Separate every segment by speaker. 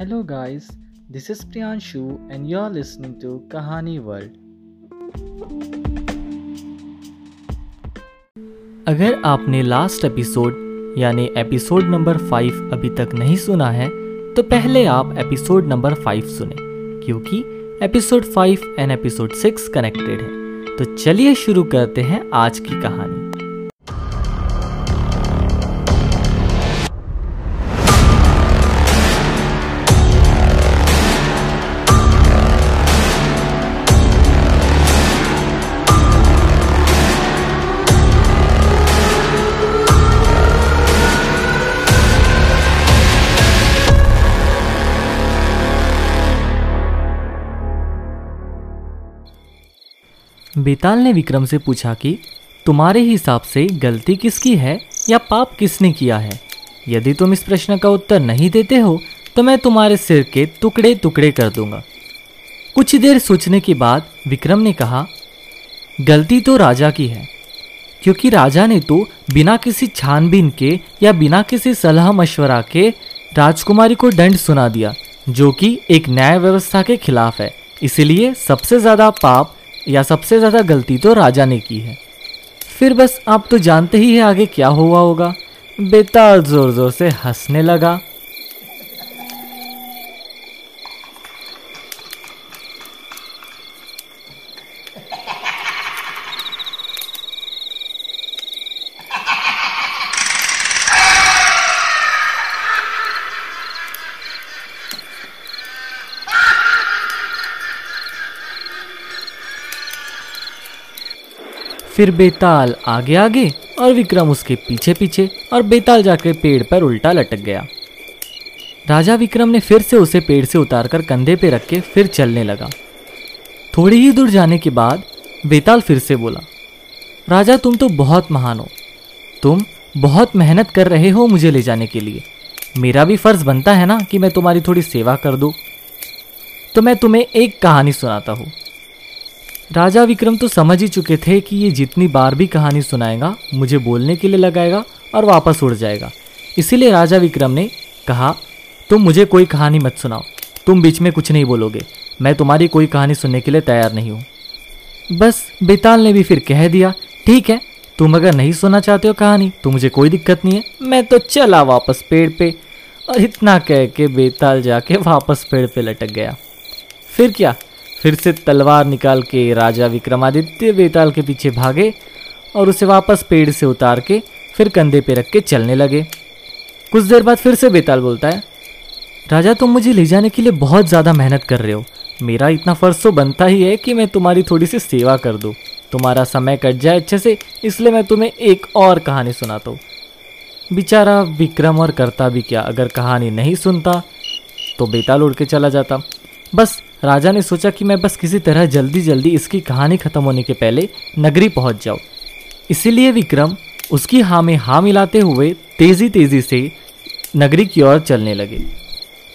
Speaker 1: Hello, guys, this is Priyanshu, and you're listening to Kahani World.
Speaker 2: अगर आपने last episode यानी episode number five अभी तक नहीं सुना है तो पहले आप एपिसोड नंबर फाइव सुने क्योंकि episode five and episode six connected है। तो चलिए शुरू करते हैं आज की कहानी। बेताल ने विक्रम से पूछा कि, तुम्हारे हिसाब से गलती किसकी है या पाप किसने किया है? यदि तुम इस प्रश्न का उत्तर नहीं देते हो तो मैं तुम्हारे सिर के टुकड़े टुकड़े कर दूँगा। कुछ देर सोचने के बाद विक्रम ने कहा, गलती तो राजा की है, क्योंकि राजा ने तो बिना किसी छानबीन के या बिना किसी सलाह मशवरा के राजकुमारी को दंड सुना दिया, जो कि एक न्याय व्यवस्था के खिलाफ है। इसलिए सबसे ज़्यादा पाप या सबसे ज़्यादा गलती तो राजा ने की है। फिर बस आप तो जानते ही है आगे क्या हुआ होगा। बेताल ज़ोर ज़ोर से हंसने लगा। फिर बेताल आगे आगे और विक्रम उसके पीछे पीछे और बेताल जाकर पेड़ पर उल्टा लटक गया। राजा विक्रम ने फिर से उसे पेड़ से उतारकर कंधे पे रख के फिर चलने लगा। थोड़ी ही दूर जाने के बाद बेताल फिर से बोला, राजा, तुम तो बहुत महान हो। तुम बहुत मेहनत कर रहे हो मुझे ले जाने के लिए। मेरा भी फ़र्ज़ बनता है ना कि मैं तुम्हारी थोड़ी सेवा कर दूँ। तो मैं तुम्हें एक कहानी सुनाता हूँ। राजा विक्रम तो समझ ही चुके थे कि ये जितनी बार भी कहानी सुनाएगा, मुझे बोलने के लिए लगाएगा और वापस उड़ जाएगा। इसीलिए राजा विक्रम ने कहा, तुम मुझे कोई कहानी मत सुनाओ। तुम बीच में कुछ नहीं बोलोगे। मैं तुम्हारी कोई कहानी सुनने के लिए तैयार नहीं हूँ। बस, बेताल ने भी फिर कह दिया, ठीक है, तुम अगर नहीं सुनना चाहते हो कहानी तो मुझे कोई दिक्कत नहीं है। मैं तो चला वापस पेड़ पे। और इतना कह के बेताल जाके वापस पेड़ पे लटक गया। फिर क्या? फिर से तलवार निकाल के राजा विक्रमादित्य बेताल के पीछे भागे और उसे वापस पेड़ से उतार के फिर कंधे पे रख के चलने लगे। कुछ देर बाद फिर से बेताल बोलता है, राजा, तुम मुझे ले जाने के लिए बहुत ज़्यादा मेहनत कर रहे हो। मेरा इतना फ़र्ज़ तो बनता ही है कि मैं तुम्हारी थोड़ी सी सेवा कर दूँ। तुम्हारा समय कट जाए अच्छे से, इसलिए मैं तुम्हें एक और कहानी सुनाता हूँ। बेचारा विक्रम और करता भी क्या अगर कहानी नहीं सुनता तो बेताल उड़ के चला जाता। बस राजा ने सोचा कि मैं बस किसी तरह जल्दी जल्दी इसकी कहानी खत्म होने के पहले नगरी पहुँच जाऊँ। इसीलिए विक्रम उसकी हाँ में हाँ मिलाते हुए तेज़ी तेज़ी से नगरी की ओर चलने लगे।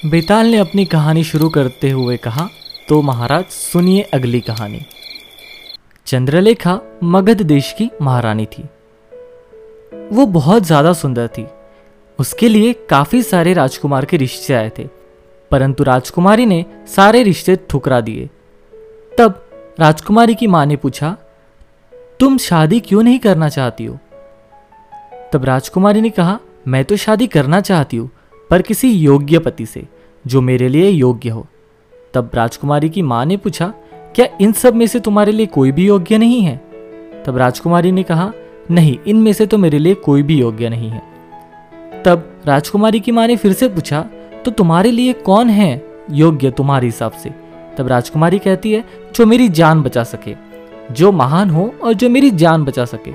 Speaker 2: बेताल ने अपनी कहानी शुरू करते हुए कहा तो महाराज, सुनिए अगली कहानी। चंद्रलेखा मगध देश की महारानी थी। वो बहुत ज़्यादा सुंदर थी। उसके लिए काफ़ी सारे राजकुमार के रिश्ते आए थे। परंतु राजकुमारी ने सारे रिश्ते ठुकरा दिए। तब राजकुमारी की माँ ने पूछा, तुम शादी क्यों नहीं करना चाहती हो? तब राजकुमारी ने कहा, मैं तो शादी करना चाहती हूँ, पर किसी योग्य पति से, जो मेरे लिए योग्य हो। तब राजकुमारी की माँ ने पूछा, क्या इन सब में से तुम्हारे लिए कोई भी योग्य नहीं है? तब राजकुमारी ने कहा, नहीं, इनमें से तो मेरे लिए कोई भी योग्य नहीं है। तब राजकुमारी की माँ ने फिर से पूछा तो तुम्हारे लिए कौन है योग्य तुम्हारे हिसाब से? तब राजकुमारी कहती है, जो मेरी जान बचा सके, जो महान हो और जो मेरी जान बचा सके।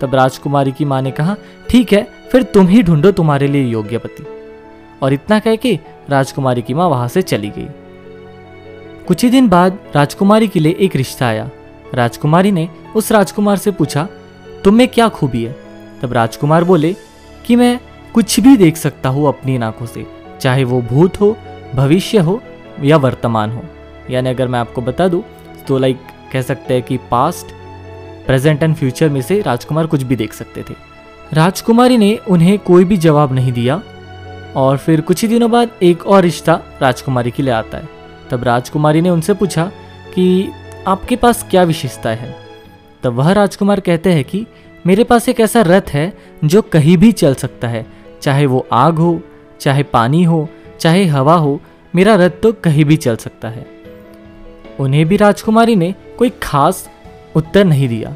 Speaker 2: तब राजकुमारी की माँ ने कहा, ठीक है, फिर तुम ही ढूंढो तुम्हारे लिए योग्य पति। और इतना कह के राजकुमारी की माँ वहाँ से चली गई। कुछ ही दिन बाद राजकुमारी के लिए एक रिश्ता आया। राजकुमारी ने उस राजकुमार से पूछा, तुम में क्या खूबी है? तब राजकुमार बोले, कि मैं कुछ भी देख सकता हूँ अपनी आँखों से। चाहे वो भूत हो, भविष्य हो या वर्तमान हो। यानी अगर मैं आपको बता दूँ तो लाइक कह सकते हैं कि पास्ट प्रेजेंट एंड फ्यूचर में से राजकुमार कुछ भी देख सकते थे। राजकुमारी ने उन्हें कोई भी जवाब नहीं दिया और फिर कुछ ही दिनों बाद एक और रिश्ता राजकुमारी के लिए आता है। तब राजकुमारी ने उनसे पूछा कि, आपके पास क्या विशेषता है? तब वह राजकुमार कहते हैं कि, मेरे पास एक ऐसा रथ है जो कहीं भी चल सकता है, चाहे वो आग हो चाहे पानी हो, चाहे हवा हो, मेरा रथ तो कहीं भी चल सकता है। उन्हें भी राजकुमारी ने कोई खास उत्तर नहीं दिया।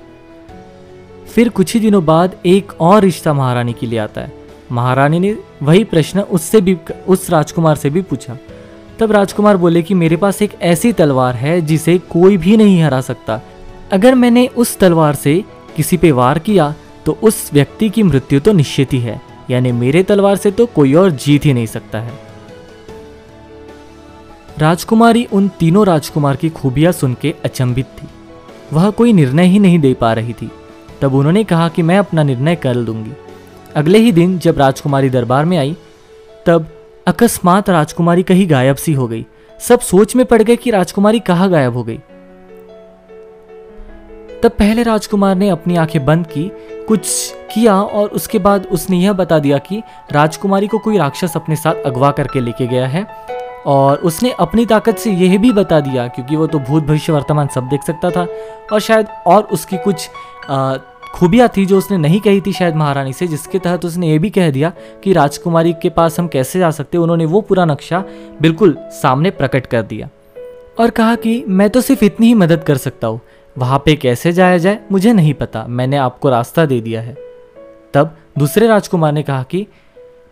Speaker 2: फिर कुछ ही दिनों बाद एक और रिश्ता महारानी के लिए आता है। महारानी ने वही प्रश्न उससे भी, उस राजकुमार से भी पूछा। तब राजकुमार बोले कि मेरे पास एक ऐसी तलवार है जिसे कोई भी नहीं हरा सकता। अगर मैंने उस तलवार से किसी पे वार किया तो उस व्यक्ति की मृत्यु तो निश्चित ही है। यानी मेरे तलवार से तो कोई और जीत ही नहीं सकता है। राजकुमारी उन तीनों राजकुमार की खूबियाँ सुन के अचंभित थी। वह कोई निर्णय ही नहीं दे पा रही थी। तब उन्होंने कहा कि मैं अपना निर्णय कर लूँगी। अगले ही दिन जब राजकुमारी दरबार में आई, तब अकस्मात राजकुमारी कहीं गायब सी हो गई। सब सोच में पड़ गए कि राजकुमारी कहाँ गायब हो गई। तब पहले राजकुमार ने अपनी आँखें बंद की, कुछ किया और उसके बाद उसने यह बता दिया कि राजकुमारी को कोई राक्षस अपने साथ अगवा करके लेके गया है। और उसने अपनी ताकत से यह भी बता दिया, क्योंकि वो तो भूत भविष्य वर्तमान सब देख सकता था, और शायद और उसकी कुछ खूबियाँ थी जो उसने नहीं कही थी शायद महारानी से, जिसके तहत उसने ये भी कह दिया कि राजकुमारी के पास हम कैसे जा सकते उन्होंने वो पूरा नक्शा बिल्कुल सामने प्रकट कर दिया। और कहा कि मैं तो सिर्फ़ इतनी ही मदद कर सकता हूँ वहाँ पे कैसे जाया जाए, मुझे नहीं पता। मैंने आपको रास्ता दे दिया है। तब दूसरे राजकुमार ने कहा कि,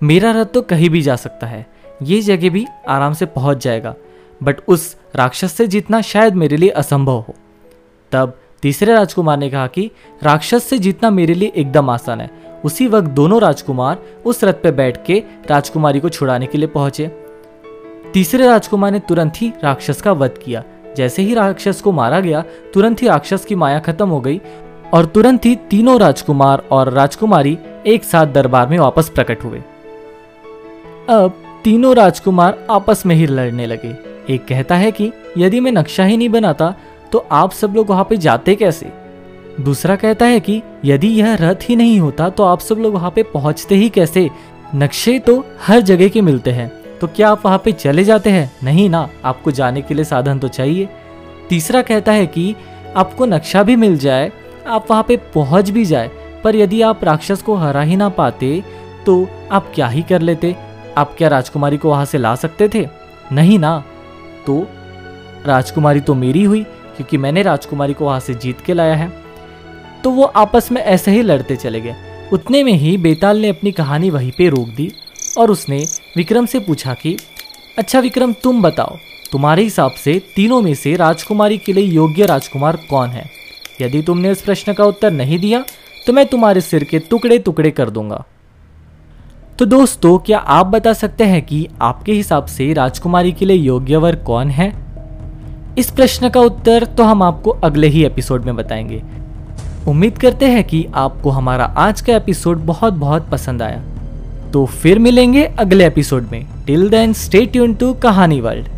Speaker 2: मेरा रथ तो कहीं भी जा सकता है। ये जगह भी आराम से पहुँच जाएगा, बट उस राक्षस से जीतना शायद मेरे लिए असंभव हो। तब तीसरे राजकुमार ने कहा कि, राक्षस से जीतना मेरे लिए एकदम आसान है। उसी वक्त दोनों राजकुमार उस रथ पर बैठ के राजकुमारी को छुड़ाने के लिए पहुँचे। तीसरे राजकुमार ने तुरंत ही राक्षस का वध किया। जैसे ही राक्षस को मारा गया, तुरंत ही राक्षस की माया खत्म हो गई और तुरंत ही तीनों राजकुमार और राजकुमारी एक साथ दरबार में वापस प्रकट हुए। अब तीनों राजकुमार आपस में ही लड़ने लगे। एक कहता है कि, यदि मैं नक्शा ही नहीं बनाता तो आप सब लोग वहाँ पे जाते कैसे? दूसरा कहता है कि, यदि यह रथ ही नहीं होता तो आप सब लोग वहाँ पे पहुँचते ही कैसे? नक्शे तो हर जगह के मिलते हैं। तो क्या आप वहाँ पे चले जाते हैं? नहीं ना, आपको जाने के लिए साधन तो चाहिए। तीसरा कहता है कि आपको नक्शा भी मिल जाए, आप वहाँ पे पहुँच भी जाए, पर यदि आप राक्षस को हरा ही ना पाते तो आप क्या ही कर लेते? आप क्या राजकुमारी को वहाँ से ला सकते थे? नहीं ना। तो राजकुमारी तो मेरी हुई, क्योंकि मैंने राजकुमारी को वहाँ से जीत के लाया है। तो वो आपस में ऐसे ही लड़ते चले गए। उतने में ही बेताल ने अपनी कहानी वहीं पे रोक दी और उसने विक्रम से पूछा कि अच्छा विक्रम, तुम बताओ, तुम्हारे हिसाब से तीनों में से राजकुमारी के लिए योग्य राजकुमार कौन है? यदि तुमने इस प्रश्न का उत्तर नहीं दिया तो मैं तुम्हारे सिर के टुकड़े टुकड़े कर दूँगा। तो दोस्तों, क्या आप बता सकते हैं कि आपके हिसाब से राजकुमारी के लिए योग्य वर कौन है? इस प्रश्न का उत्तर तो हम आपको अगले ही एपिसोड में बताएँगे। उम्मीद करते हैं कि आपको हमारा आज का एपिसोड बहुत बहुत पसंद आया। तो फिर मिलेंगे अगले एपिसोड में. Till then stay tune to Kahani World